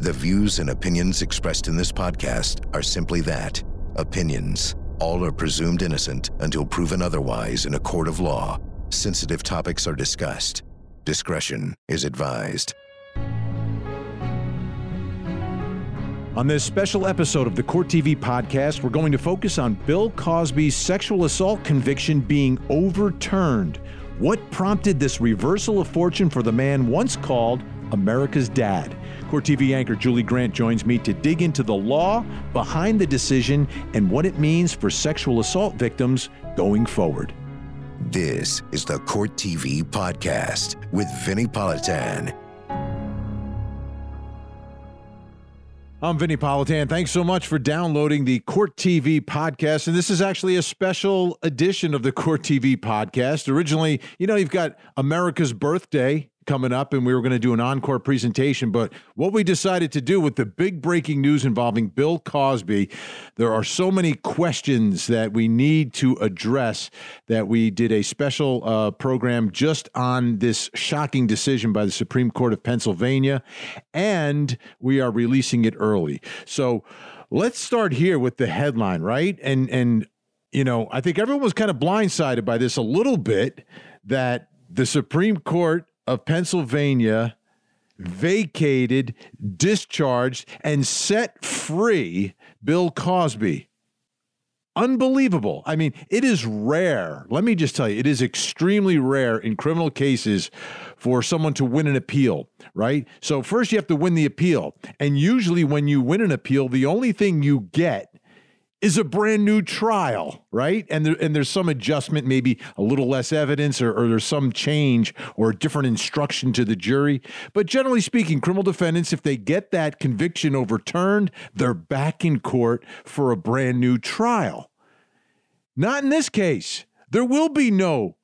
The views and opinions expressed in this podcast are simply that opinions. All are presumed innocent until proven otherwise in a court of law. Sensitive topics are discussed. Discretion is advised. On this special episode of the Court TV podcast, we're going to focus on Bill Cosby's sexual assault conviction being overturned. What prompted this reversal of fortune for the man once called America's dad? Court TV anchor Julie Grant joins me to dig into the law behind the decision and what it means for sexual assault victims going forward. This is the Court TV podcast with Vinnie Politan. I'm Vinnie Politan. Thanks so much for downloading the Court TV podcast. And this is actually a special edition of the Court TV podcast. Originally, you know, you've got America's birthday coming up and we were going to do an encore presentation. But what we decided to do with the big breaking news involving Bill Cosby, there are so many questions that we need to address that we did a special uh, program just on this shocking decision by the Supreme Court of Pennsylvania. And we are releasing it early. So let's start here with the headline, right? And, and, you know, I think everyone was kind of blindsided by this a little bit that the Supreme Court of Pennsylvania vacated, discharged, and set free Bill Cosby. Unbelievable. I mean, it is rare. Let me just tell you, it is extremely rare in criminal cases for someone to win an appeal, right? So, first you have to win the appeal. And usually, when you win an appeal, the only thing you get is a brand new trial, right? And there, and there's some adjustment, maybe a little less evidence, or, or there's some change or a different instruction to the jury. But generally speaking, criminal defendants, if they get that conviction overturned, they're back in court for a brand new trial. Not in this case. There will be no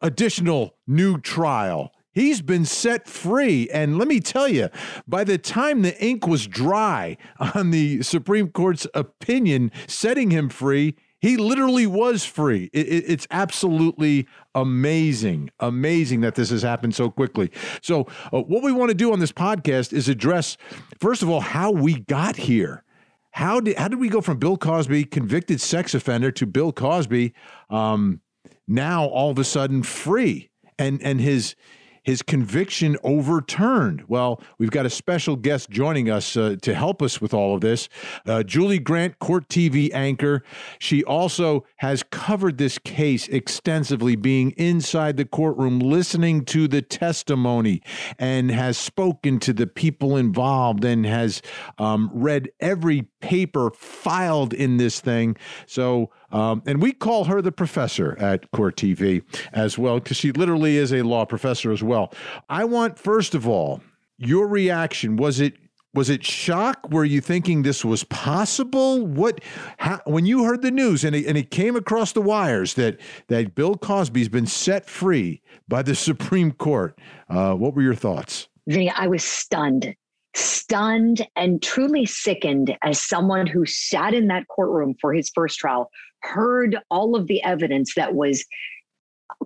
additional new trial. He's been set free. And let me tell you, by the time the ink was dry on the Supreme Court's opinion setting him free, he literally was free. It, it, it's absolutely amazing, amazing that this has happened so quickly. So, uh, what we want to do on this podcast is address, first of all, how we got here. How did how did we go from Bill Cosby, convicted sex offender, to Bill Cosby, um, now all of a sudden free, and and his his conviction overturned. Well, we've got a special guest joining us uh, to help us with all of this. Uh, Julie Grant, Court TV anchor. She also has covered this case extensively, being inside the courtroom, listening to the testimony, and has spoken to the people involved and has um, read every paper filed in this thing. So, um, and we call her the professor at Court TV as well, because she literally is a law professor as well. I want, first of all, your reaction. Was it was it shock? Were you thinking this was possible? What how, when you heard the news and it, and it came across the wires that that Bill Cosby's been set free by the Supreme Court? Uh, what were your thoughts? Vinnie, I was stunned stunned and truly sickened as someone who sat in that courtroom for his first trial, heard all of the evidence that was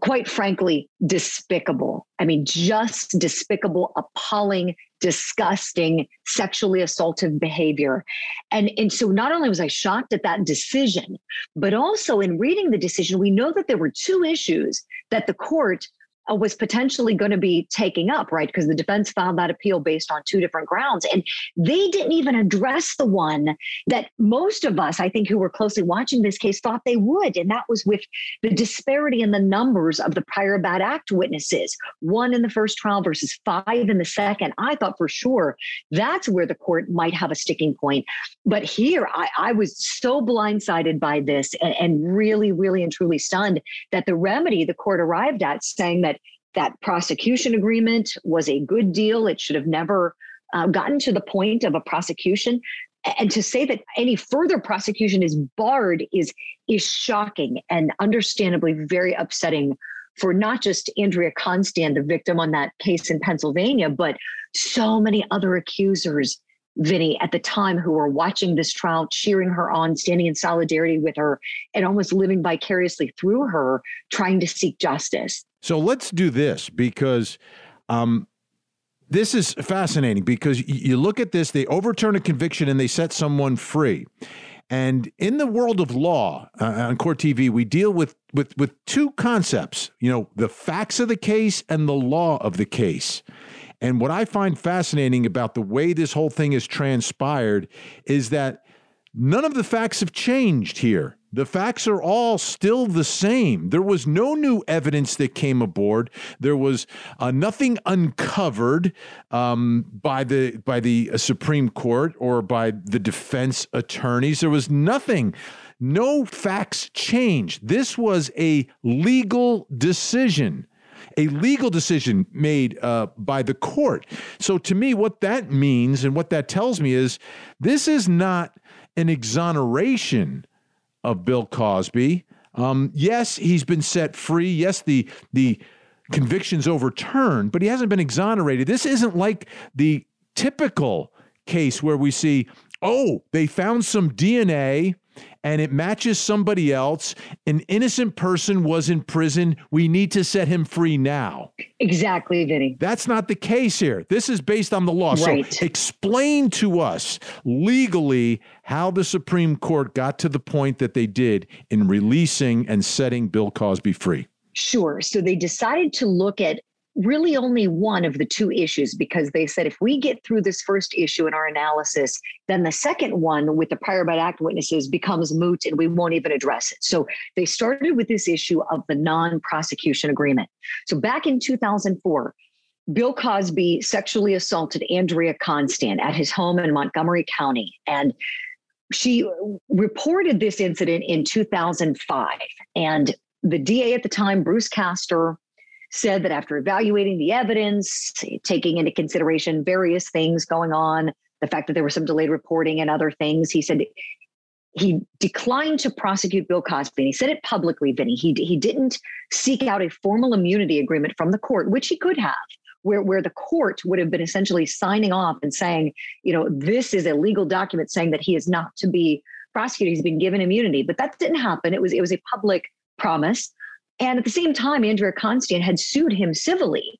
quite frankly despicable. I mean, just despicable, appalling, disgusting, sexually assaultive behavior. And, and so not only was I shocked at that decision, but also in reading the decision, we know that there were two issues that the court Uh, was potentially going to be taking up, right? Because the defense filed that appeal based on two different grounds. And they didn't even address the one that most of us, I think, who were closely watching this case thought they would. And that was with the disparity in the numbers of the prior bad act witnesses, one in the first trial versus five in the second. I thought for sure that's where the court might have a sticking point. But here, I, I was so blindsided by this and, and really, really and truly stunned that the remedy the court arrived at saying that that prosecution agreement was a good deal. It should have never uh, gotten to the point of a prosecution. And to say that any further prosecution is barred is is shocking and understandably very upsetting for not just Andrea Constand, the victim on that case in Pennsylvania, but so many other accusers, Vinnie, at the time who were watching this trial, cheering her on, standing in solidarity with her, and almost living vicariously through her, trying to seek justice. So let's do this because um, this is fascinating because you look at this, they overturn a conviction and they set someone free. And in the world of law uh, on Court TV, we deal with, with, with two concepts, you know, the facts of the case and the law of the case. And what I find fascinating about the way this whole thing has transpired is that none of the facts have changed here. The facts are all still the same. There was no new evidence that came aboard. There was uh, nothing uncovered um, by the by the uh, Supreme Court or by the defense attorneys. There was nothing. No facts changed. This was a legal decision a legal decision made uh, by the court. So, to me, what that means and what that tells me is this is not an exoneration of Bill Cosby. Um, yes, he's been set free. Yes, the the conviction's overturned, but he hasn't been exonerated. This isn't like the typical case where we see, oh, they found some DNA and it matches somebody else. An innocent person was in prison. We need to set him free now. Exactly, Vinnie. That's not the case here. This is based on the law. Right. So explain to us legally how the Supreme Court got to the point that they did in releasing and setting Bill Cosby free. Sure. So they decided to look at really only one of the two issues because they said if we get through this first issue in our analysis, then the second one with the prior bad act witnesses becomes moot and we won't even address it. So they started with this issue of the non prosecution agreement. So back in 2004, Bill Cosby sexually assaulted Andrea Constand at his home in Montgomery County. And she reported this incident in 2005. And the DA at the time, Bruce Castor, said that after evaluating the evidence, taking into consideration various things going on, the fact that there was some delayed reporting and other things, he said he declined to prosecute Bill Cosby. And he said it publicly, Vinnie. He, he didn't seek out a formal immunity agreement from the court, which he could have. Where, where the court would have been essentially signing off and saying, you know, this is a legal document saying that he is not to be prosecuted. He's been given immunity, but that didn't happen. It was it was a public promise. And at the same time, Andrea Constand had sued him civilly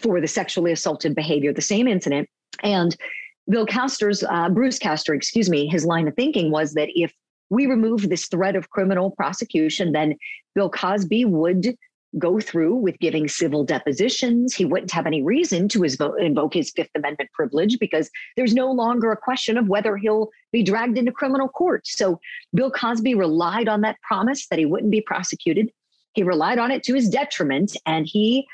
for the sexually assaulted behavior, the same incident. And Bill Castor's, uh, Bruce Castor, excuse me, his line of thinking was that if we remove this threat of criminal prosecution, then Bill Cosby would go through with giving civil depositions. He wouldn't have any reason to invoke his Fifth Amendment privilege because there's no longer a question of whether he'll be dragged into criminal court. So Bill Cosby relied on that promise that he wouldn't be prosecuted. He relied on it to his detriment, and he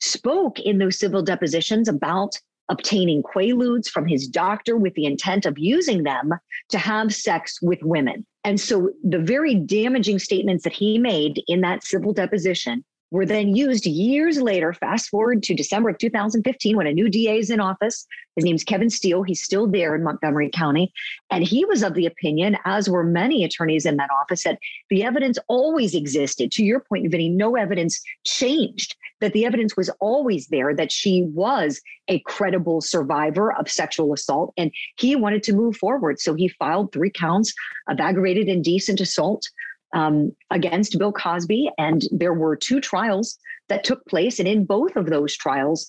spoke in those civil depositions about obtaining quaaludes from his doctor with the intent of using them to have sex with women. And so the very damaging statements that he made in that civil deposition were then used years later. Fast forward to December of 2015 when a new DA is in office. His name's Kevin Steele. He's still there in Montgomery County. And he was of the opinion, as were many attorneys in that office, that the evidence always existed. To your point, Vinnie, no evidence changed, that the evidence was always there, that she was a credible survivor of sexual assault. And he wanted to move forward. So he filed three counts of aggravated indecent assault um, against Bill Cosby. And there were two trials that took place. And in both of those trials,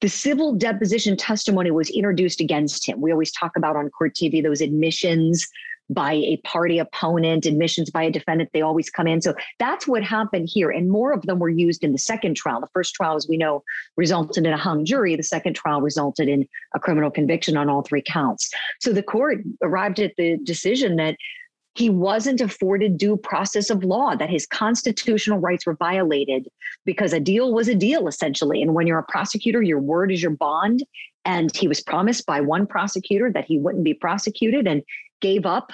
the civil deposition testimony was introduced against him. We always talk about on court TV those admissions by a party opponent, admissions by a defendant, they always come in. So that's what happened here. And more of them were used in the second trial. The first trial, as we know, resulted in a hung jury. The second trial resulted in a criminal conviction on all three counts. So the court arrived at the decision that he wasn't afforded due process of law, that his constitutional rights were violated because a deal was a deal, essentially. And when you're a prosecutor, your word is your bond. And he was promised by one prosecutor that he wouldn't be prosecuted and gave up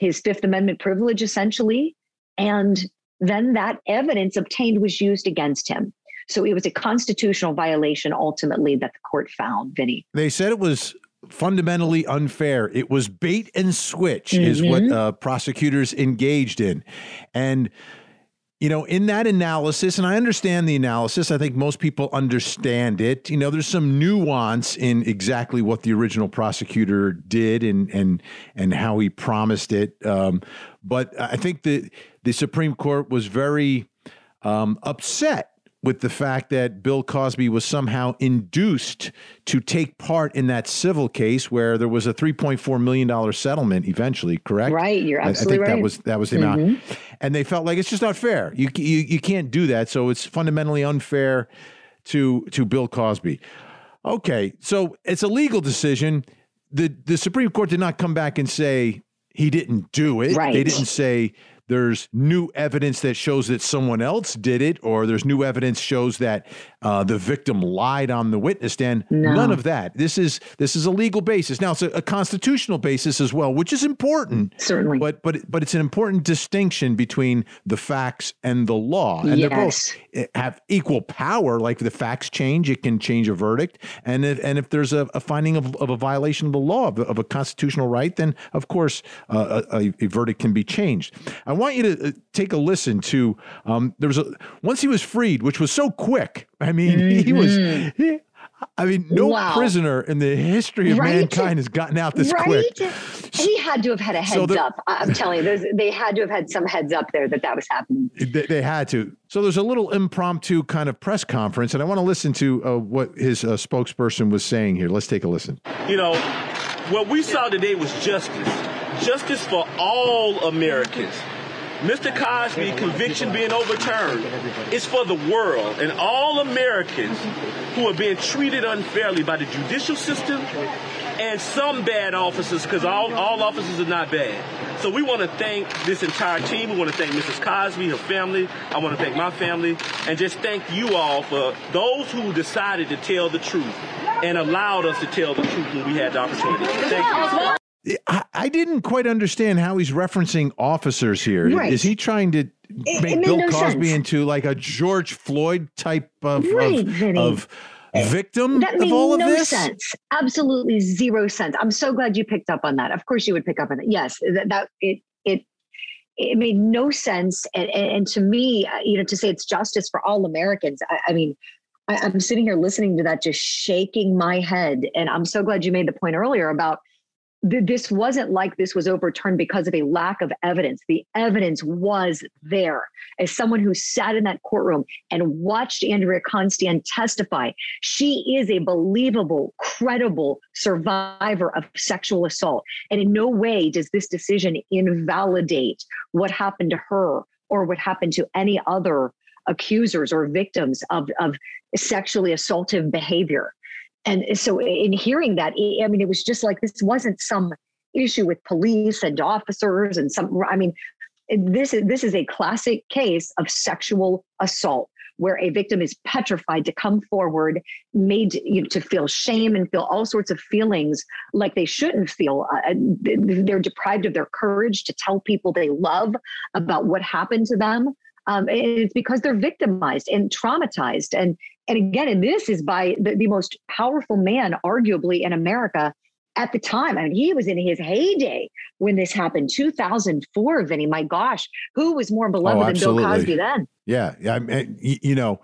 his Fifth Amendment privilege, essentially. And then that evidence obtained was used against him. So it was a constitutional violation ultimately that the court found, Vinnie. They said it was fundamentally unfair. It was bait and switch, mm-hmm. is what uh, prosecutors engaged in. And, you know, in that analysis, and I understand the analysis, I think most people understand it. You know, there's some nuance in exactly what the original prosecutor did and and and how he promised it. Um, but I think the the Supreme Court was very um, upset with the fact that Bill Cosby was somehow induced to take part in that civil case where there was a $3.4 million settlement eventually, correct? Right. You're absolutely I, I think right. that was that was the mm-hmm. amount. And they felt like it's just not fair. You, you you can't do that. So it's fundamentally unfair to to Bill Cosby. Okay. So it's a legal decision. The the Supreme Court did not come back and say he didn't do it. Right. They didn't say there's new evidence that shows that someone else did it, or there's new evidence shows that uh, the victim lied on the witness stand. No. None of that. This is this is a legal basis. Now it's a, a, constitutional basis as well, which is important. Certainly, but but but it's an important distinction between the facts and the law, and yes. they both have equal power. Like the facts change, it can change a verdict, and if and if there's a, a finding of, of a violation of the law of, of a constitutional right, then of course uh, a, a, verdict can be changed. I want you to uh, take a listen to. Um, there was a once he was freed, which was so quick. I mean, mm-hmm. he was. He, I mean, no wow. prisoner in the history of right? mankind has gotten out this right? quick. He had to have had a heads so the, up. I'm telling you, they had to have had some heads up there that that was happening. They, they, had to. So there's a little impromptu kind of press conference, and I want to listen to uh, what his uh, spokesperson was saying here. Let's take a listen. You know, what we saw today was justice, justice for all Americans. Mr. Cosby conviction being overturned is for the world and all Americans who are being treated unfairly by the judicial system and some bad officers, because all, all officers are not bad. So we want to thank this entire team. We want to thank Mrs. Cosby, her family. I want to thank my family, and just thank you all for those who decided to tell the truth and allowed us to tell the truth when we had the opportunity. Thank you. I, I didn't quite understand how he's referencing officers here. Right. Is he trying to it, make it Bill no Cosby sense. into like a George Floyd type of, right, of, of victim that made of all of no this? sense. Absolutely zero sense. I'm so glad you picked up on that. Of course, you would pick up on it. Yes, that, that it it it made no sense. And, and, and to me, uh, you know, to say it's justice for all Americans. I, I mean, I, I'm sitting here listening to that, just shaking my head. And I'm so glad you made the point earlier about this wasn't like this was overturned because of a lack of evidence. The evidence was there. As someone who sat in that courtroom and watched Andrea Constand testify, she is a believable, credible survivor of sexual assault. And in no way does this decision invalidate what happened to her or what happened to any other accusers or victims of, of sexually assaultive behavior. And so, in hearing that, I mean, it was just like this wasn't some issue with police and officers and some. I mean, this is this is a classic case of sexual assault where a victim is petrified to come forward, made you know, to feel shame and feel all sorts of feelings like they shouldn't feel. Uh, they're deprived of their courage to tell people they love about what happened to them. Um, it's because they're victimized and traumatized. And and again, and this is by the, the most powerful man, arguably in America at the time. I mean, he was in his heyday when this happened, 2004, Vinnie. My gosh, who was more beloved oh, than Bill Cosby then? Yeah. Yeah. I mean, you know,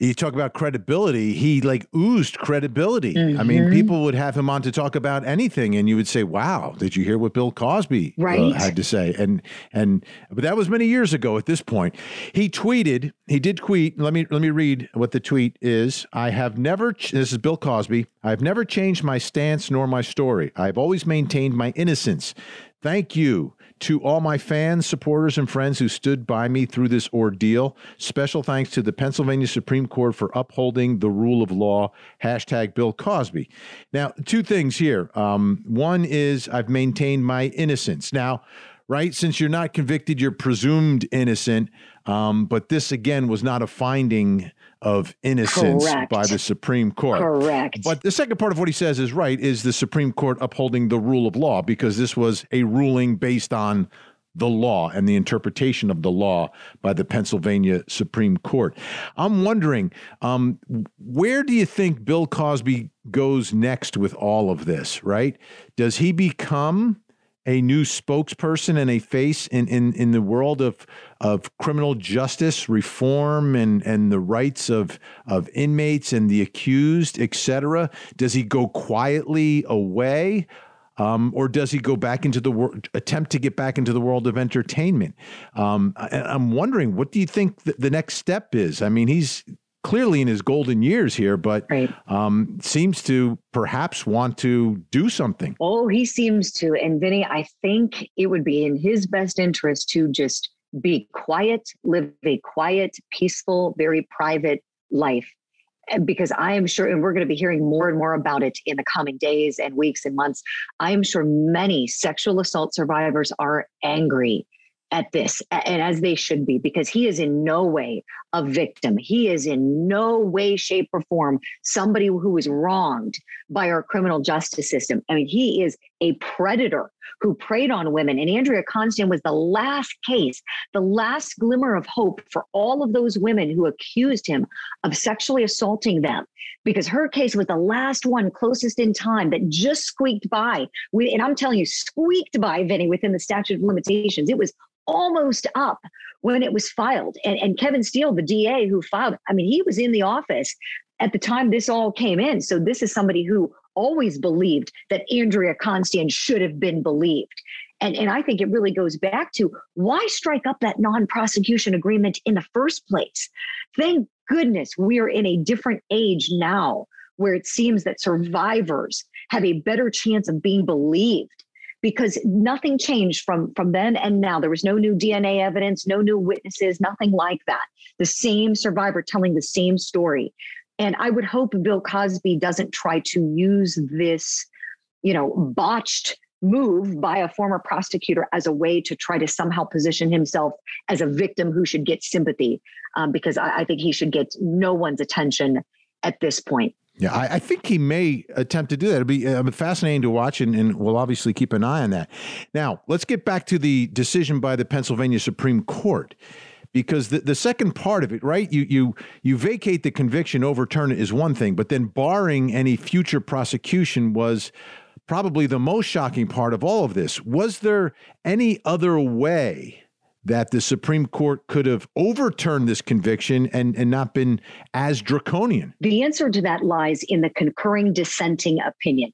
you talk about credibility. He like oozed credibility. Mm-hmm. I mean, mm-hmm. people would have him on to talk about anything, and you would say, "Wow, did you hear what Bill Cosby uh, right. uh, had to say?" And and but that was many years ago. At this point, he tweeted. He did tweet. Let me let me read what the tweet is. I have never. Ch- this is Bill Cosby. I've never changed my stance nor my story. I've always maintained my innocence. Thank you to all my fans, supporters, and friends who stood by me through this ordeal. Special thanks to the Pennsylvania Supreme Court for upholding the rule of law. Hashtag Bill Cosby. Now, two things here. Um, one is I've maintained my innocence. Now, right, since you're not convicted, you're presumed innocent. Um, but this, again, was not a finding of innocence Correct. by the Supreme Court. Correct. But the second part of what he says is right is the Supreme Court upholding the rule of law because this was a ruling based on the law and the interpretation of the law by the Pennsylvania Supreme Court. I'm wondering, um, where do you think Bill Cosby goes next with all of this, right? Does he become a new spokesperson and a face in, in, in the world of of criminal justice reform and, and the rights of of inmates and the accused, etc. Does he go quietly away? Um, or does he go back into the world, attempt to get back into the world of entertainment? Um, I, am wondering, what do you think the, the next step is? I mean, he's clearly in his golden years here, but right. um, seems to perhaps want to do something. Oh, he seems to. And Vinnie, I think it would be in his best interest to just be quiet, live a quiet, peaceful, very private life. Because I am sure, and we're going to be hearing more and more about it in the coming days and weeks and months. I am sure many sexual assault survivors are angry at this, and as they should be, because he is in no way a victim. He is in no way, shape, or form somebody who is wronged by our criminal justice system. I mean, he is a predator who preyed on women. And Andrea Constand was the last case, the last glimmer of hope for all of those women who accused him of sexually assaulting them, because her case was the last one closest in time that just squeaked by. And I'm telling you, squeaked by, Vinnie, within the statute of limitations. It was almost up when it was filed. And, and Kevin Steele, the DA who filed, I mean, he was in the office at the time this all came in. So this is somebody who always believed that Andrea Constand should have been believed. And, and I think it really goes back to why strike up that non prosecution agreement in the first place? Thank goodness we are in a different age now where it seems that survivors have a better chance of being believed because nothing changed from from then and now there was no new dna evidence no new witnesses nothing like that the same survivor telling the same story and i would hope bill cosby doesn't try to use this you know botched move by a former prosecutor as a way to try to somehow position himself as a victim who should get sympathy um, because I, I think he should get no one's attention at this point yeah, I, I, think he may attempt to do that. It'll be uh, fascinating to watch, and, and, we'll obviously keep an eye on that. Now, let's get back to the decision by the Pennsylvania Supreme Court, because the, the second part of it, right? You you you vacate the conviction, overturn it is one thing, but then barring any future prosecution was probably the most shocking part of all of this. Was there any other way? that the Supreme Court could have overturned this conviction and, and not been as draconian? The answer to that lies in the concurring dissenting opinion.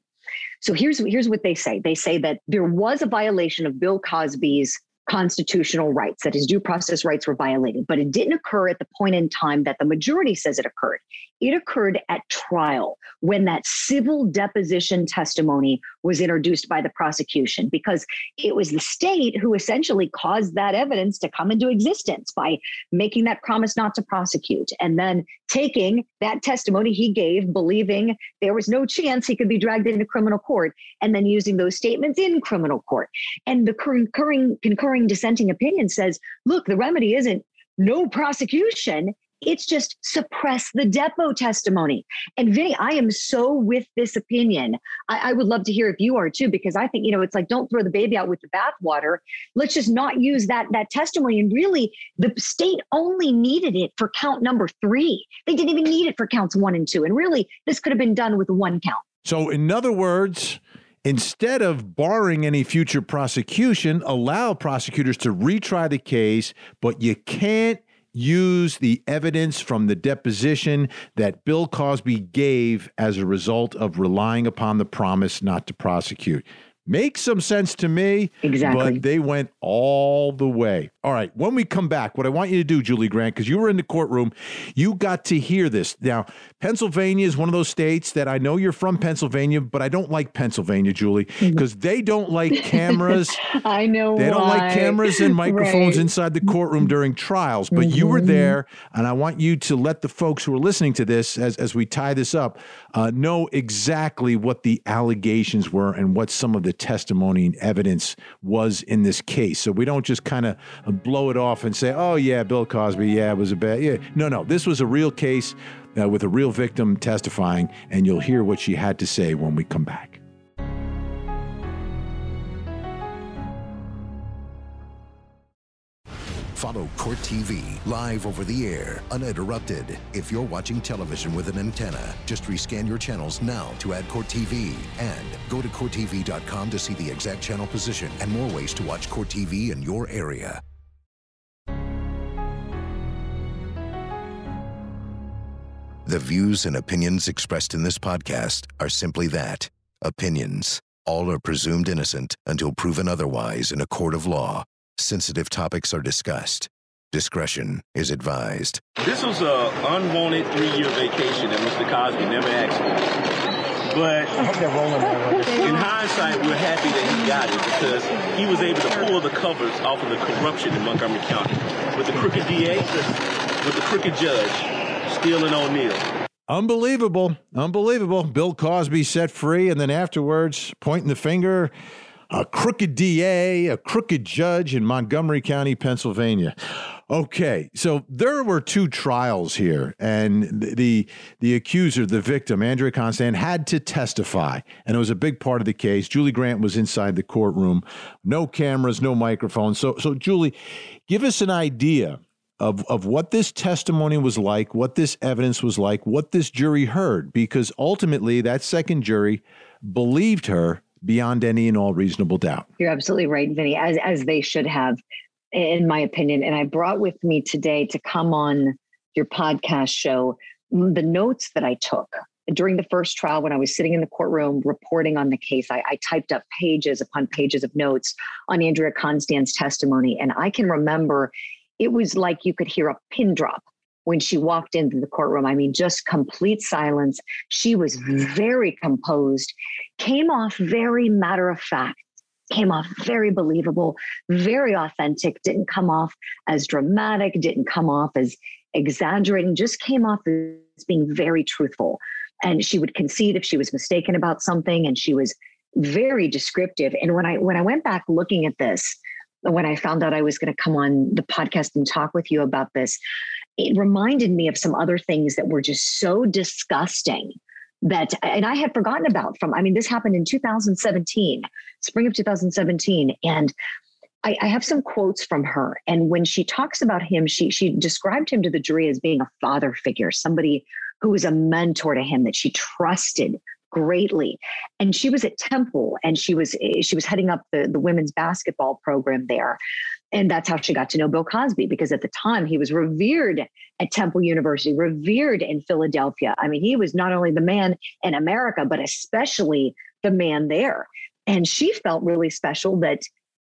So here's, here's what they say they say that there was a violation of Bill Cosby's constitutional rights, that his due process rights were violated. But it didn't occur at the point in time that the majority says it occurred. It occurred at trial when that civil deposition testimony was introduced by the prosecution, because it was the state who essentially caused that evidence to come into existence by making that promise not to prosecute and then taking that testimony he gave, believing there was no chance he could be dragged into criminal court, and then using those statements in criminal court. And the concurring, concurring dissenting opinion says, look, the remedy isn't no prosecution. It's just suppress the depo testimony. And Vinnie, I am so with this opinion. I, I, would love to hear if you are too, because I think, you know, it's like don't throw the baby out with the bathwater. Let's just not use that that testimony. And really, the state only needed it for count number three. They didn't even need it for counts one and two. And really, this could have been done with one count. So, in other words, instead of barring any future prosecution, allow prosecutors to retry the case, but you can't use the evidence from the deposition that Bill Cosby gave as a result of relying upon the promise not to prosecute. Makes some sense to me. Exactly. But they went all the way. All right. When we come back, what I want you to do, Julie Grant, because you were in the courtroom, you got to hear this. Now, Pennsylvania is one of those states that I know you're from Pennsylvania, but I don't like Pennsylvania, Julie, because mm-hmm. they don't like cameras. I know. They don't like cameras and microphones right. inside the courtroom during trials. But mm-hmm. you were mm-hmm. there, and I want you to let the folks who are listening to this, as, as we tie this up, uh, know exactly what the allegations were and what some of the testimony and evidence was in this case. So we don't just kind of blow it off and say, oh, yeah, Bill Cosby, yeah, it was a bad. Yeah. No, no, this was a real case uh, with a real victim testifying, and you'll hear what she had to say when we come back. Follow Court TV live over the air, uninterrupted. If you're watching television with an antenna, just rescan your channels now to add Court TV. And go to CourtTV.com to see the exact channel position and more ways to watch Court TV in your area. The views and opinions expressed in this podcast are simply that opinions. All are presumed innocent until proven otherwise in a court of law. Sensitive topics are discussed. Discretion is advised. This was an unwanted three-year vacation that Mr. Cosby never asked for. But in hindsight, we're happy that he got it because he was able to pull the covers off of the corruption in Montgomery County with the crooked DA, with the crooked judge, Steele and O'Neill. Unbelievable. Unbelievable. Bill Cosby set free, and then afterwards, pointing the finger, a crooked DA, a crooked judge in Montgomery County, Pennsylvania. Okay, so there were two trials here, and the the accuser, the victim, Andrea Constand, had to testify, and it was a big part of the case. Julie Grant was inside the courtroom, no cameras, no microphones. So, so Julie, give us an idea of of what this testimony was like, what this evidence was like, what this jury heard, because ultimately that second jury believed her beyond any and all reasonable doubt. You're absolutely right, Vinnie, as as they should have in my opinion. And I brought with me today to come on your podcast show the notes that I took during the first trial when I was sitting in the courtroom reporting on the case. I, I typed up pages upon pages of notes on Andrea Constand's testimony. And I can remember it was like you could hear a pin drop when she walked into the courtroom. I mean, just complete silence. She was very composed, came off very matter of fact came off very believable, very authentic, didn't come off as dramatic, didn't come off as exaggerating, just came off as being very truthful. And she would concede if she was mistaken about something, and she was very descriptive. And when I when I went back looking at this, when I found out I was going to come on the podcast and talk with you about this, it reminded me of some other things that were just so disgusting that and I had forgotten about from I mean this happened in 2017 spring of 2017 and I, I, have some quotes from her and when she talks about him she she described him to the jury as being a father figure somebody who was a mentor to him that she trusted greatly and she was at temple and she was eh, she was heading up the, the women's basketball program there and that's how she got to know Bill Cosby because at the time he was revered at Temple University, revered in Philadelphia. I mean, he was not only the man in America, but especially the man there. And she felt really special that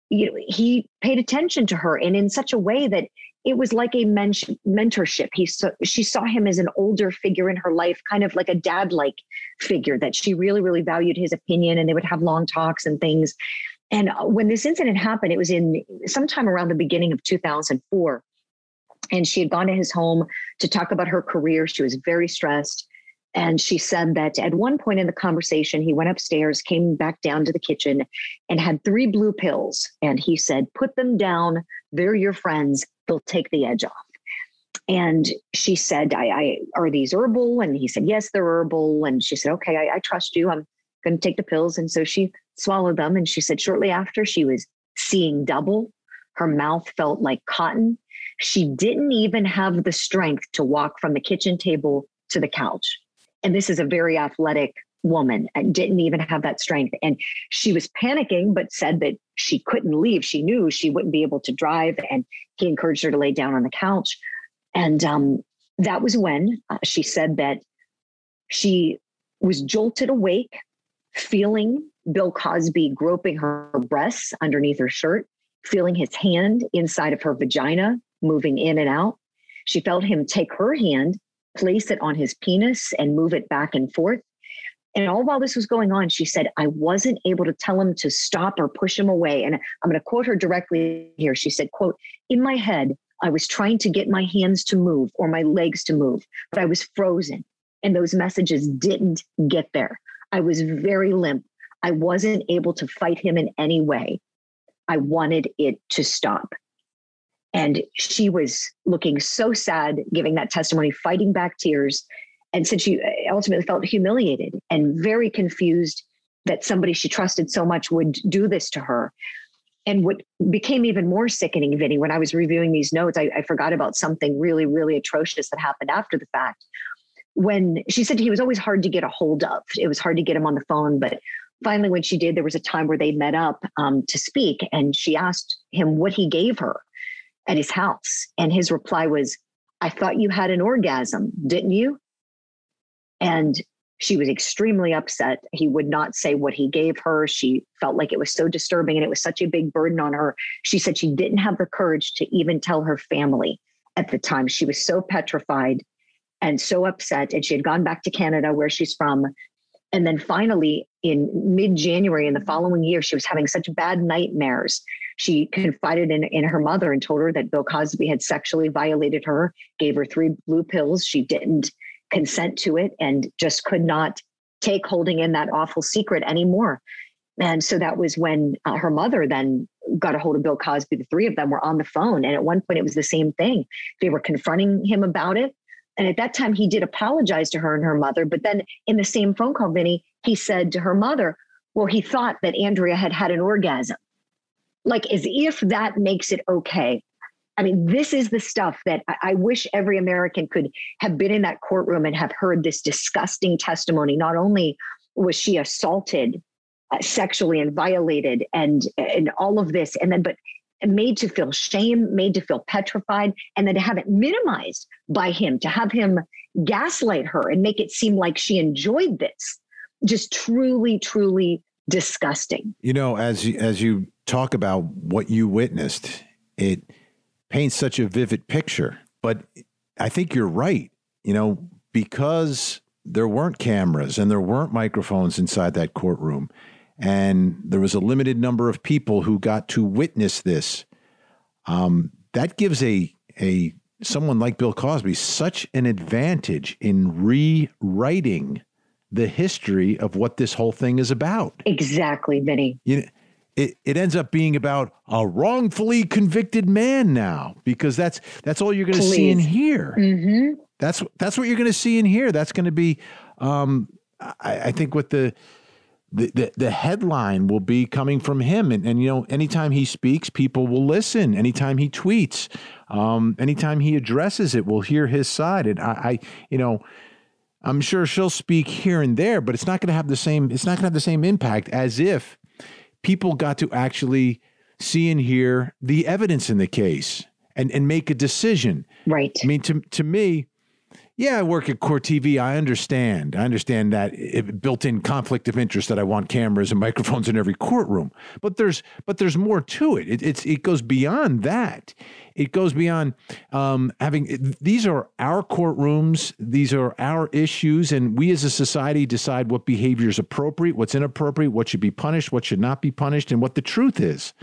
you know, he paid attention to her and in such a way that it was like a men- mentorship. He saw, she saw him as an older figure in her life, kind of like a dad like figure that she really, really valued his opinion and they would have long talks and things. And uh, when this incident happened, it was in sometime around the beginning of 2004. And she had gone to his home to talk about her career. She was very stressed. And she said that at one point in the conversation, he went upstairs, came back down to the kitchen, and had three blue pills. And he said, Put them down. They're your friends. They'll take the edge off. And she said, I, I are these herbal? And he said, Yes, they're herbal. And she said, Okay, I, I trust you. I'm going to take the pills. And so she swallowed them. And she said shortly after she was seeing double. Her mouth felt like cotton. She didn't even have the strength to walk from the kitchen table to the couch. And this is a very athletic woman and didn't even have that strength. And she was panicking, but said that she couldn't leave. She knew she wouldn't be able to drive. And he encouraged her to lay down on the couch. And um, that was when uh, she said that she was jolted awake feeling Bill Cosby groping her breasts underneath her shirt, feeling his hand inside of her vagina moving in and out. She felt him take her hand, place it on his penis, and move it back and forth. And all while this was going on, she said, I wasn't able to tell him to stop or push him away. And I'm going to quote her directly here. She said, quote, in my head, I was trying to get my hands to move or my legs to move, but I was frozen and those messages didn't get there. I was very limp. I wasn't able to fight him in any way. I wanted it to stop. And she was looking so sad, giving that testimony, fighting back tears. And since she ultimately felt humiliated and very confused that somebody she trusted so much would do this to her. And what became even more sickening, Vinnie, when I was reviewing these notes, I, I forgot about something really, really atrocious that happened after the fact. When she said he was always hard to get a hold of, it was hard to get him on the phone. But finally, when she did, there was a time where they met up um, to speak, and she asked him what he gave her at his house. And his reply was, I thought you had an orgasm, didn't you? And She was extremely upset. He would not say what he gave her. She felt like it was so disturbing and it was such a big burden on her. She said she didn't have the courage to even tell her family at the time. She was so petrified and so upset. And she had gone back to Canada, where she's from. And then finally, in mid January in the following year, she was having such bad nightmares. She confided in, in her mother and told her that Bill Cosby had sexually violated her, gave her three blue pills. She didn't consent to it and just could not take holding in that awful secret anymore. And so that was when uh, her mother then got a hold of Bill Cosby. The three of them were on the phone. And at one point, it was the same thing. They were confronting him about it. And at that time, he did apologize to her and her mother. But then in the same phone call, Vinnie, he said to her mother, well, he thought that Andrea had had an orgasm. Like as if that makes it okay. I mean, this is the stuff that I, wish every American could have been in that courtroom and have heard this disgusting testimony. Not only was she assaulted uh, sexually and violated and and all of this and then but made to feel shame made to feel petrified and then to have it minimized by him to have him gaslight her and make it seem like she enjoyed this just truly truly disgusting you know as you, as you talk about what you witnessed it paints such a vivid picture but i think you're right you know because there weren't cameras and there weren't microphones inside that courtroom and there was a limited number of people who got to witness this. Um, that gives a a someone like Bill Cosby such an advantage in rewriting the history of what this whole thing is about. Exactly, Vinnie. You know, it, it ends up being about a wrongfully convicted man now because that's that's all you're going to see and hear. Mm-hmm. That's that's what you're going to see in here. That's going to be, um, I, I think, what the the, the, the headline will be coming from him. And, and, you know, anytime he speaks, people will listen. Anytime he tweets, um, anytime he addresses it, we'll hear his side. And I, I, you know, I'm sure she'll speak here and there, but it's not going to have the same, it's not going to have the same impact as if people got to actually see and hear the evidence in the case and, and make a decision. Right. I mean, to, to me, yeah, I work at Court TV. I understand. I understand that built-in conflict of interest that I want cameras and microphones in every courtroom. But there's but there's more to it. it it's it goes beyond that. It goes beyond um, having these are our courtrooms. These are our issues, and we as a society decide what behavior is appropriate, what's inappropriate, what should be punished, what should not be punished, and what the truth is.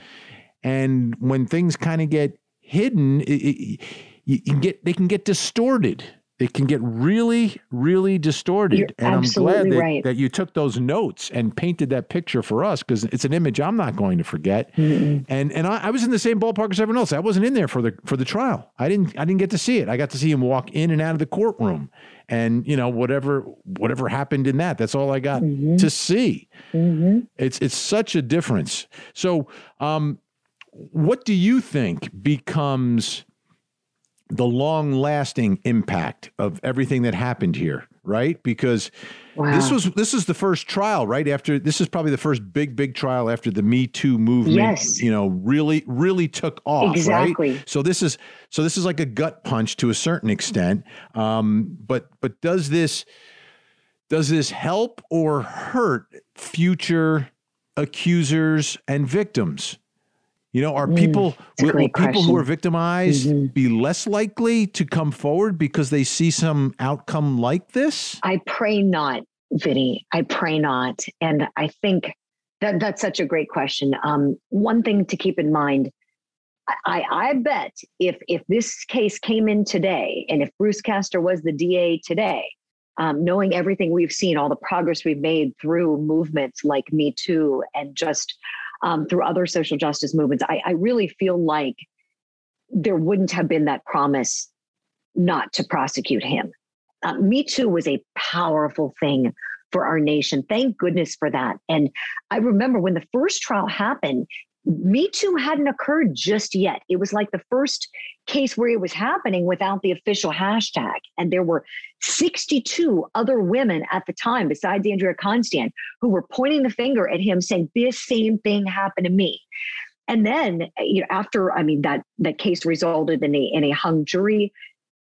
And when things kind of get hidden, it, it, you get they can get distorted it can get really, really distorted. You're and I'm glad that, right. that you took those notes and painted that picture for us because it's an image I'm not going to forget. Mm-mm. And and I, I, was in the same ballpark as everyone else. I wasn't in there for the for the trial. I didn't I didn't get to see it. I got to see him walk in and out of the courtroom, and you know whatever whatever happened in that. That's all I got mm-hmm. to see. Mm-hmm. It's it's such a difference. So, um, what do you think becomes the long lasting impact of everything that happened here, right? Because wow. this was this is the first trial, right? After this is probably the first big big trial after the Me Too movement, yes. you know, really really took off, exactly. right? So this is so this is like a gut punch to a certain extent. Um, but but does this does this help or hurt future accusers and victims? You know, are mm, people will, will people who are victimized mm-hmm. be less likely to come forward because they see some outcome like this? I pray not, Vinnie. I pray not. And I think that that's such a great question. Um, one thing to keep in mind, I, I bet if if this case came in today, and if Bruce Castor was the DA today, um, knowing everything we've seen, all the progress we've made through movements like Me Too, and just um, through other social justice movements, I, I really feel like there wouldn't have been that promise not to prosecute him. Uh, Me Too was a powerful thing for our nation. Thank goodness for that. And I remember when the first trial happened, me Too hadn't occurred just yet. It was like the first case where it was happening without the official hashtag. And there were 62 other women at the time, besides Andrea Constand, who were pointing the finger at him saying, This same thing happened to me. And then, you know, after I mean that that case resulted in a in a hung jury,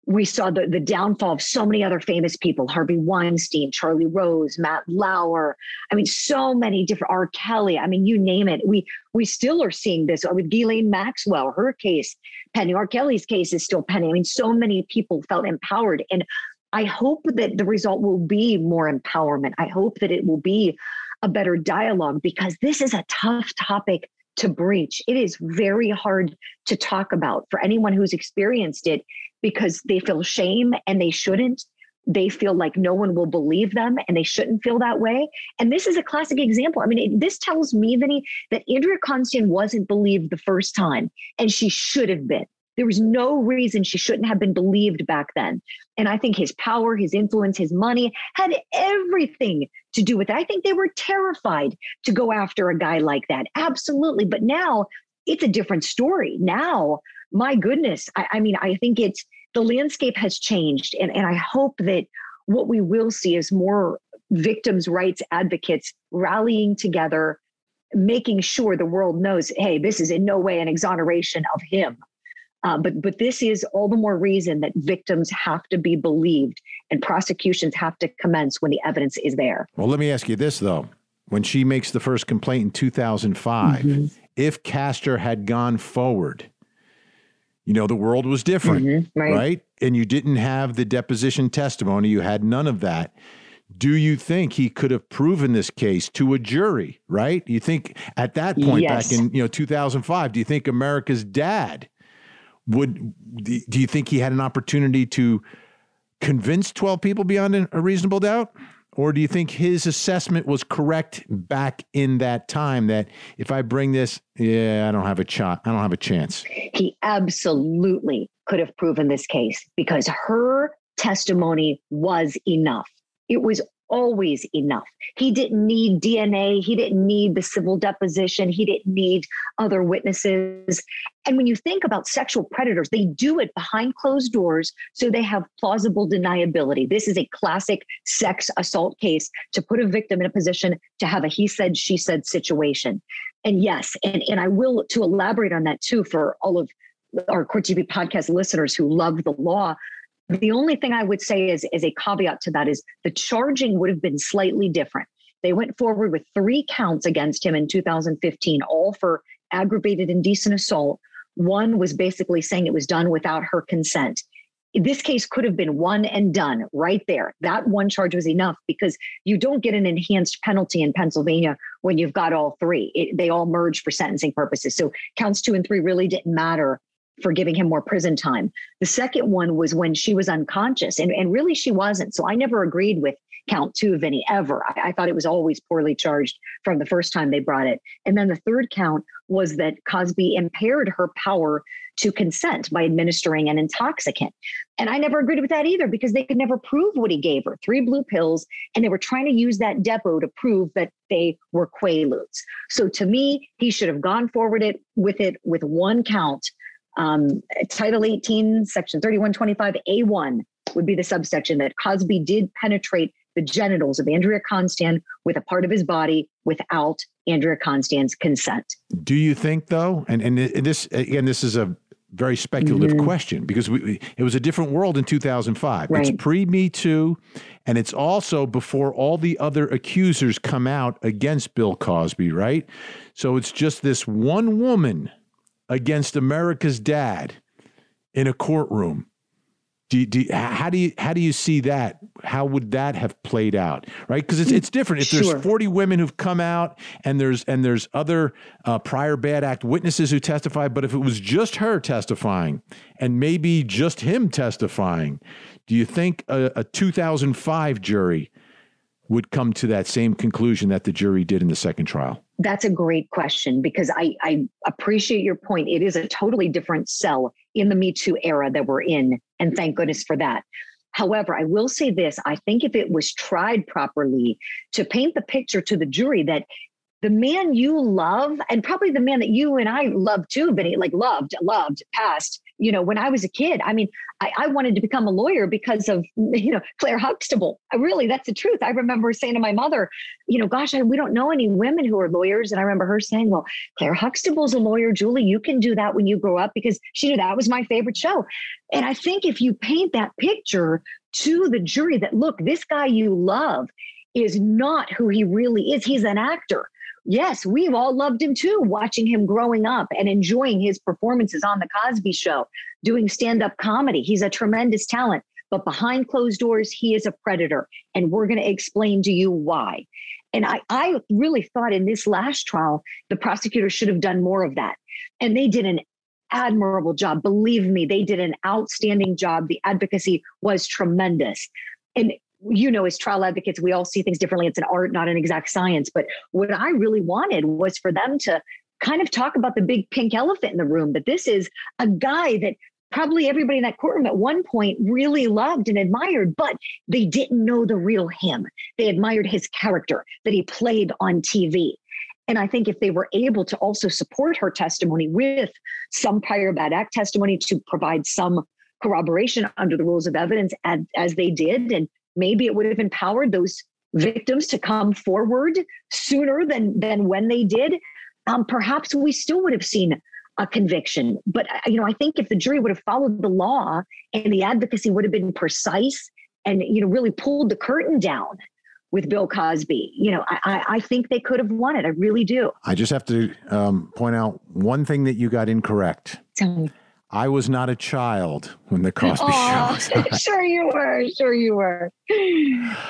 we saw the, the downfall of so many other famous people Harvey Weinstein, Charlie Rose, Matt Lauer. I mean, so many different R. Kelly. I mean, you name it. We we still are seeing this with Ghislaine Maxwell, her case pending. R. Kelly's case is still pending. I mean, so many people felt empowered. And I hope that the result will be more empowerment. I hope that it will be a better dialogue because this is a tough topic to breach. It is very hard to talk about for anyone who's experienced it because they feel shame and they shouldn't. They feel like no one will believe them and they shouldn't feel that way. And this is a classic example. I mean, it, this tells me, Vinnie, that Andrea Constand wasn't believed the first time and she should have been. There was no reason she shouldn't have been believed back then. And I think his power, his influence, his money had everything to do with it. I think they were terrified to go after a guy like that. Absolutely. But now it's a different story. Now, my goodness, I, I mean, I think it's the landscape has changed. And, and I hope that what we will see is more victims' rights advocates rallying together, making sure the world knows hey, this is in no way an exoneration of him. Uh, but but this is all the more reason that victims have to be believed and prosecutions have to commence when the evidence is there. Well, let me ask you this though: when she makes the first complaint in 2005, mm-hmm. if Castor had gone forward, you know the world was different, mm-hmm, right. right? And you didn't have the deposition testimony; you had none of that. Do you think he could have proven this case to a jury? Right? You think at that point yes. back in you know 2005? Do you think America's dad? would do you think he had an opportunity to convince 12 people beyond a reasonable doubt or do you think his assessment was correct back in that time that if i bring this yeah i don't have a shot i don't have a chance? He absolutely could have proven this case because her testimony was enough. It was always enough. He didn't need DNA. He didn't need the civil deposition. He didn't need other witnesses. And when you think about sexual predators, they do it behind closed doors so they have plausible deniability. This is a classic sex assault case to put a victim in a position to have a he said, she said situation. And yes, and, and I will to elaborate on that too for all of our Court TV podcast listeners who love the law. The only thing I would say is, is a caveat to that is the charging would have been slightly different. They went forward with three counts against him in 2015, all for aggravated indecent assault. One was basically saying it was done without her consent. This case could have been one and done right there. That one charge was enough because you don't get an enhanced penalty in Pennsylvania when you've got all three. It, they all merge for sentencing purposes. So counts two and three really didn't matter for giving him more prison time. The second one was when she was unconscious, and, and really she wasn't. So I never agreed with count two, of any ever. I, I, thought it was always poorly charged from the first time they brought it. And then the third count was that Cosby impaired her power to consent by administering an intoxicant. And I never agreed with that either because they could never prove what he gave her three blue pills, and they were trying to use that depot to prove that they were Quaaludes. So to me, he should have gone forward it with it with one count um, Title 18, Section 3125A1 would be the subsection that Cosby did penetrate the genitals of Andrea Constand with a part of his body without Andrea Constand's consent. Do you think, though, and, and this, again, this is a very speculative mm-hmm. question because we, it was a different world in 2005. Right. It's pre Me Too, and it's also before all the other accusers come out against Bill Cosby, right? So it's just this one woman against America's dad in a courtroom. Do, do, how do you how do you see that? How would that have played out? Right, because it's it's different. If sure. there's 40 women who've come out and there's and there's other uh, prior bad act witnesses who testify, but if it was just her testifying and maybe just him testifying, do you think a, a 2005 jury would come to that same conclusion that the jury did in the second trial? That's a great question because I, I appreciate your point. It is a totally different cell in the Me Too era that we're in. And thank goodness for that. However, I will say this I think if it was tried properly to paint the picture to the jury that the man you love, and probably the man that you and I love too, Vinnie, like loved, loved, past, you know, when I was a kid, I mean, I, I, wanted to become a lawyer because of, you know, Claire Huxtable. I really, that's the truth. I remember saying to my mother, you know, gosh, I, we don't know any women who are lawyers. And I remember her saying, well, Claire Huxtable's a lawyer. Julie, you can do that when you grow up because she knew that was my favorite show. And I think if you paint that picture to the jury that, look, this guy you love is not who he really is, he's an actor yes, we've all loved him too, watching him growing up and enjoying his performances on The Cosby Show, doing stand up comedy. He's a tremendous talent. But behind closed doors, he is a predator. And we're going to explain to you why. And I, I really thought in this last trial, the prosecutor should have done more of that. And they did an admirable job. Believe me, they did an outstanding job. The advocacy was tremendous. And you know, as trial advocates, we all see things differently. It's an art, not an exact science. But what I really wanted was for them to kind of talk about the big pink elephant in the room that this is a guy that probably everybody in that courtroom at one point really loved and admired, but they didn't know the real him. They admired his character that he played on TV. And I think if they were able to also support her testimony with some prior bad act testimony to provide some corroboration under the rules of evidence as, as they did and maybe it would have empowered those victims to come forward sooner than than when they did um, perhaps we still would have seen a conviction but uh, you know i think if the jury would have followed the law and the advocacy would have been precise and you know really pulled the curtain down with Bill Cosby. You know, I, I think they could have won it. I really do. I just have to um, point out one thing that you got incorrect. I was not a child when the Cosby oh, Show. sure you were. Sure you were.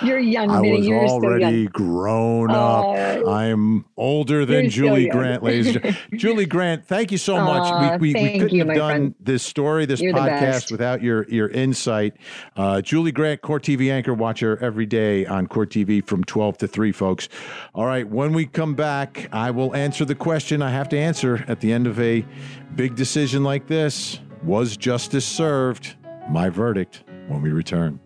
You're young. I was You're already grown up. Uh, I'm older than Julie Grant, ladies. Julie Grant, thank you so much. we, we, we couldn't you, have done friend. this story, this you're podcast without your your insight. Uh, Julie Grant, Court TV anchor, watch her every day on Court TV from 12 to 3, folks. All right, when we come back, I will answer the question I have to answer at the end of a big decision like this. Was justice served? My verdict when we return.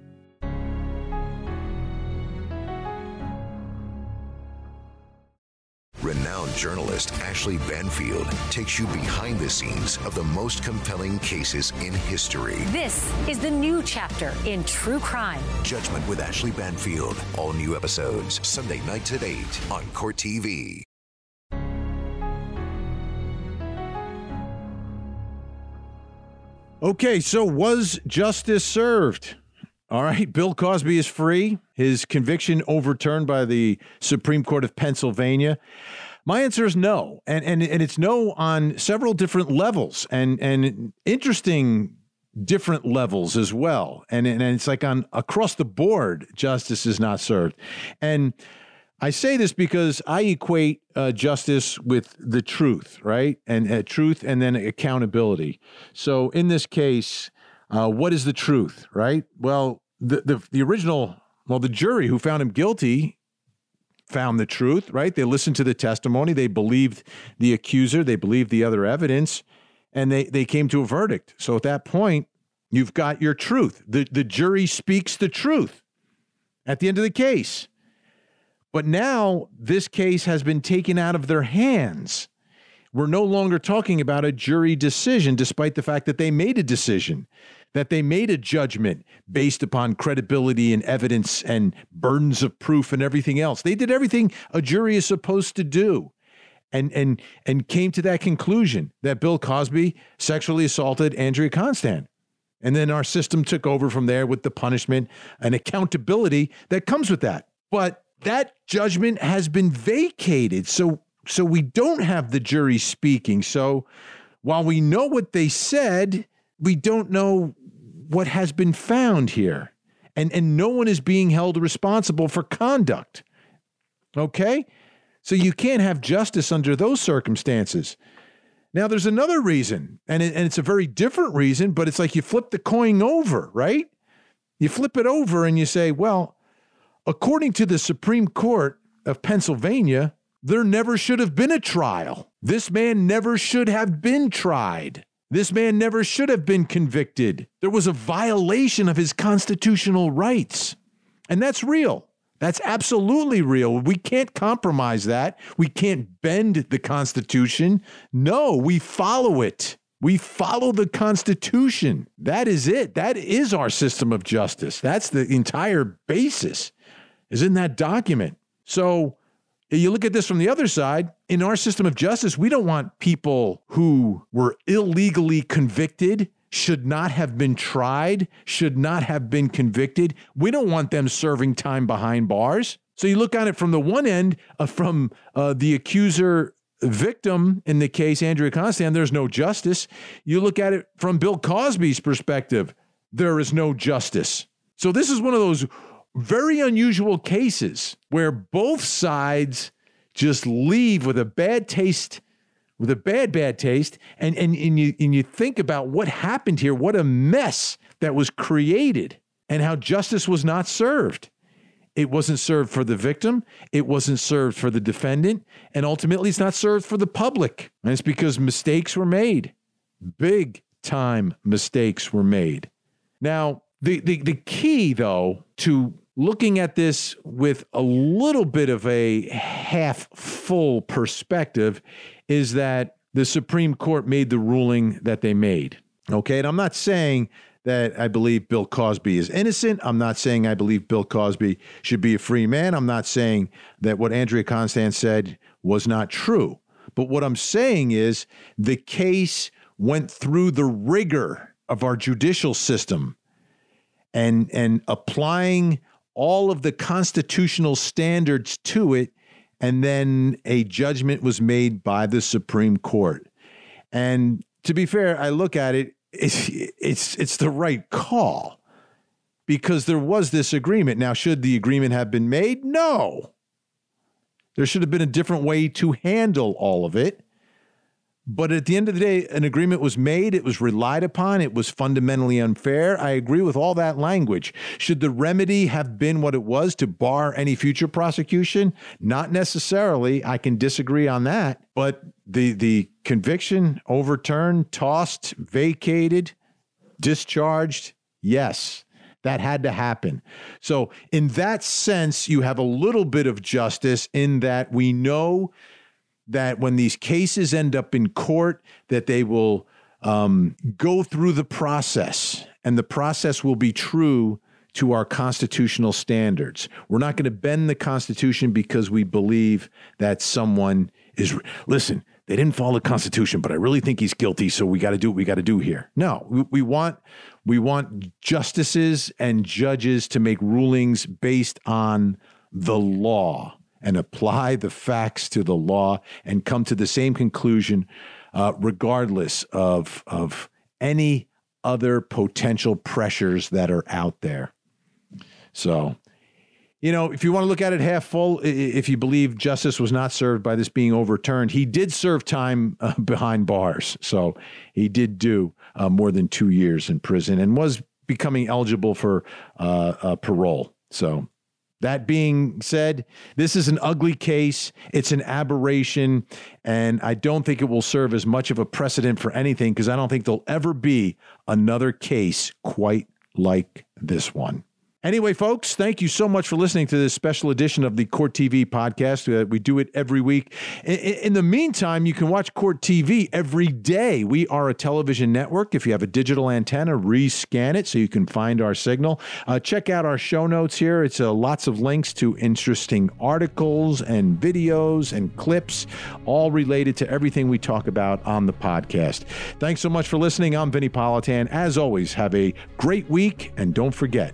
Renowned journalist Ashley Banfield takes you behind the scenes of the most compelling cases in history. This is the new chapter in true crime. Judgment with Ashley Banfield. All new episodes Sunday nights at 8 on Court TV. Okay, so was justice served? All right, Bill Cosby is free. His conviction overturned by the Supreme Court of Pennsylvania. My answer is no, and and and it's no on several different levels, and and interesting different levels as well, and and it's like on across the board, justice is not served, and I say this because I equate uh, justice with the truth, right? And uh, truth and then accountability. So in this case, uh, what is the truth, right? Well, the, the, the original, well, the jury who found him guilty found the truth, right? They listened to the testimony, they believed the accuser, they believed the other evidence, and they, they came to a verdict. So at that point, you've got your truth. The, the jury speaks the truth at the end of the case. But now this case has been taken out of their hands. We're no longer talking about a jury decision, despite the fact that they made a decision, that they made a judgment based upon credibility and evidence and burdens of proof and everything else. They did everything a jury is supposed to do. And, and, and came to that conclusion that Bill Cosby sexually assaulted Andrea Constand. And then our system took over from there with the punishment and accountability that comes with that. But that judgment has been vacated. So so we don't have the jury speaking. So while we know what they said, we don't know what has been found here. And and no one is being held responsible for conduct. Okay? So you can't have justice under those circumstances. Now there's another reason, and, it, and it's a very different reason, but it's like you flip the coin over, right? You flip it over and you say, well, According to the Supreme Court of Pennsylvania, there never should have been a trial. This man never should have been tried. This man never should have been convicted. There was a violation of his constitutional rights. And that's real. That's absolutely real. We can't compromise that. We can't bend the Constitution. No, we follow it. We follow the Constitution. That is it. That is our system of justice. That's the entire basis, is in that document. So you look at this from the other side. In our system of justice, we don't want people who were illegally convicted, should not have been tried, should not have been convicted. We don't want them serving time behind bars. So you look at it from the one end, uh, from uh, the accuser victim in the case, Andrea Constand, there's no justice. You look at it from Bill Cosby's perspective, there is no justice. So this is one of those very unusual cases where both sides just leave with a bad taste with a bad bad taste and and, and you and you think about what happened here what a mess that was created and how justice was not served it wasn't served for the victim. It wasn't served for the defendant. And ultimately, it's not served for the public. And it's because mistakes were made. Big time mistakes were made. Now, the, the, the key, though, to looking at this with a little bit of a half full perspective is that the Supreme Court made the ruling that they made. Okay. And I'm not saying that I believe Bill Cosby is innocent. I'm not saying I believe Bill Cosby should be a free man. I'm not saying that what Andrea Constand said was not true. But what I'm saying is the case went through the rigor of our judicial system and and applying all of the constitutional standards to it and then a judgment was made by the Supreme Court. And to be fair, I look at it it's it's it's the right call because there was this agreement. Now, should the agreement have been made? No. There should have been a different way to handle all of it. But at the end of the day, an agreement was made, it was relied upon, it was fundamentally unfair. I agree with all that language. Should the remedy have been what it was to bar any future prosecution? Not necessarily. I can disagree on that. But the the conviction overturned, tossed, vacated, discharged, yes. That had to happen. So, in that sense, you have a little bit of justice in that we know that when these cases end up in court, that they will um, go through the process, and the process will be true to our constitutional standards. We're not going to bend the Constitution because we believe that someone is. Listen, they didn't follow the Constitution, but I really think he's guilty, so we got to do what we got to do here. No, we, we want we want justices and judges to make rulings based on the law and apply the facts to the law and come to the same conclusion, uh, regardless of, of any other potential pressures that are out there. So, you know, if you want to look at it half full, if you believe justice was not served by this being overturned, he did serve time uh, behind bars. So he did do uh, more than two years in prison and was becoming eligible for uh, uh parole. So that being said, this is an ugly case. It's an aberration. And I don't think it will serve as much of a precedent for anything because I don't think there'll ever be another case quite like this one. Anyway, folks, thank you so much for listening to this special edition of the Court TV podcast. Uh, we do it every week. In, the meantime, you can watch Court TV every day. We are a television network. If you have a digital antenna, rescan it so you can find our signal. Uh, check out our show notes here. It's uh, lots of links to interesting articles and videos and clips, all related to everything we talk about on the podcast. Thanks so much for listening. I'm Vinnie Politan. As always, have a great week, and don't forget,